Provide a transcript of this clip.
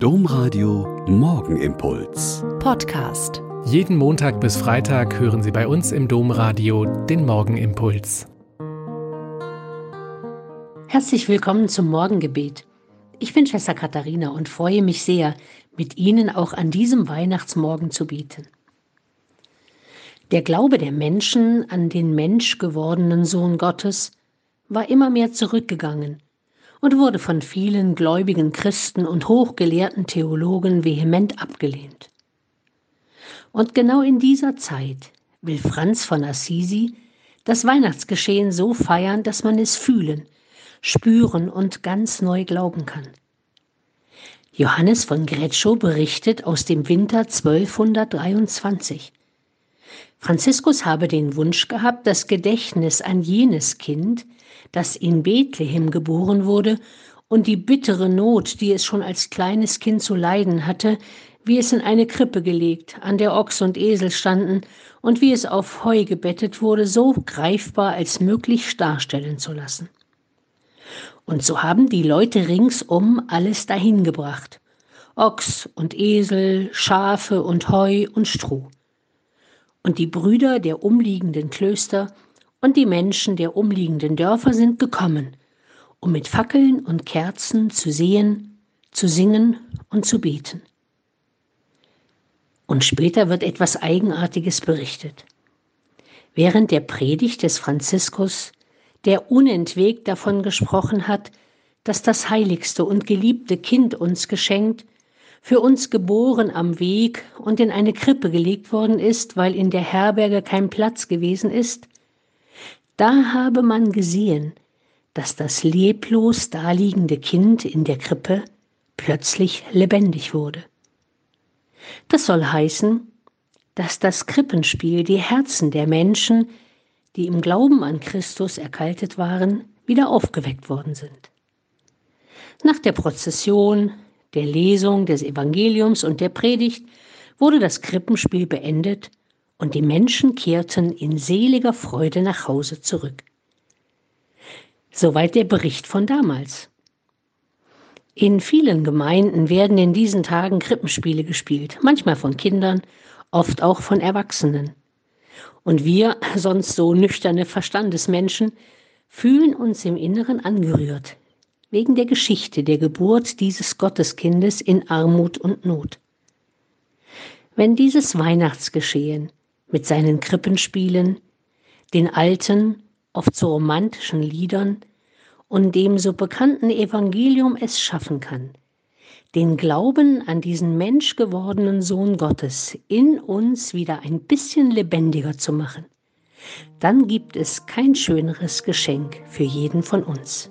Domradio Morgenimpuls. Podcast. Jeden Montag bis Freitag hören Sie bei uns im Domradio den Morgenimpuls. Herzlich willkommen zum Morgengebet. Ich bin Schwester Katharina und freue mich sehr, mit Ihnen auch an diesem Weihnachtsmorgen zu beten. Der Glaube der Menschen an den Mensch gewordenen Sohn Gottes war immer mehr zurückgegangen und wurde von vielen gläubigen Christen und hochgelehrten Theologen vehement abgelehnt. Und genau in dieser Zeit will Franz von Assisi das Weihnachtsgeschehen so feiern, dass man es fühlen, spüren und ganz neu glauben kann. Johannes von Greccio berichtet aus dem Winter 1223. Franziskus habe den Wunsch gehabt, das Gedächtnis an jenes Kind, das in Bethlehem geboren wurde, und die bittere Not, die es schon als kleines Kind zu leiden hatte, wie es in eine Krippe gelegt, an der Ochs und Esel standen und wie es auf Heu gebettet wurde, so greifbar als möglich darstellen zu lassen. Und so haben die Leute ringsum alles dahin gebracht. Ochs und Esel, Schafe und Heu und Stroh. Und die Brüder der umliegenden Klöster und die Menschen der umliegenden Dörfer sind gekommen, um mit Fackeln und Kerzen zu sehen, zu singen und zu beten. Und später wird etwas Eigenartiges berichtet. Während der Predigt des Franziskus, der unentwegt davon gesprochen hat, dass das heiligste und geliebte Kind uns geschenkt, für uns geboren am Weg und in eine Krippe gelegt worden ist, weil in der Herberge kein Platz gewesen ist, da habe man gesehen, dass das leblos daliegende Kind in der Krippe plötzlich lebendig wurde. Das soll heißen, dass das Krippenspiel die Herzen der Menschen, die im Glauben an Christus erkaltet waren, wieder aufgeweckt worden sind. Nach der Prozession, der Lesung des Evangeliums und der Predigt wurde das Krippenspiel beendet und die Menschen kehrten in seliger Freude nach Hause zurück. Soweit der Bericht von damals. In vielen Gemeinden werden in diesen Tagen Krippenspiele gespielt, manchmal von Kindern, oft auch von Erwachsenen. Und wir, sonst so nüchterne Verstandesmenschen, fühlen uns im Inneren angerührt, wegen der Geschichte der Geburt dieses Gotteskindes in Armut und Not. Wenn dieses Weihnachtsgeschehen mit seinen Krippenspielen, den alten, oft so romantischen Liedern und dem so bekannten Evangelium es schaffen kann, den Glauben an diesen menschgewordenen Sohn Gottes in uns wieder ein bisschen lebendiger zu machen, dann gibt es kein schöneres Geschenk für jeden von uns.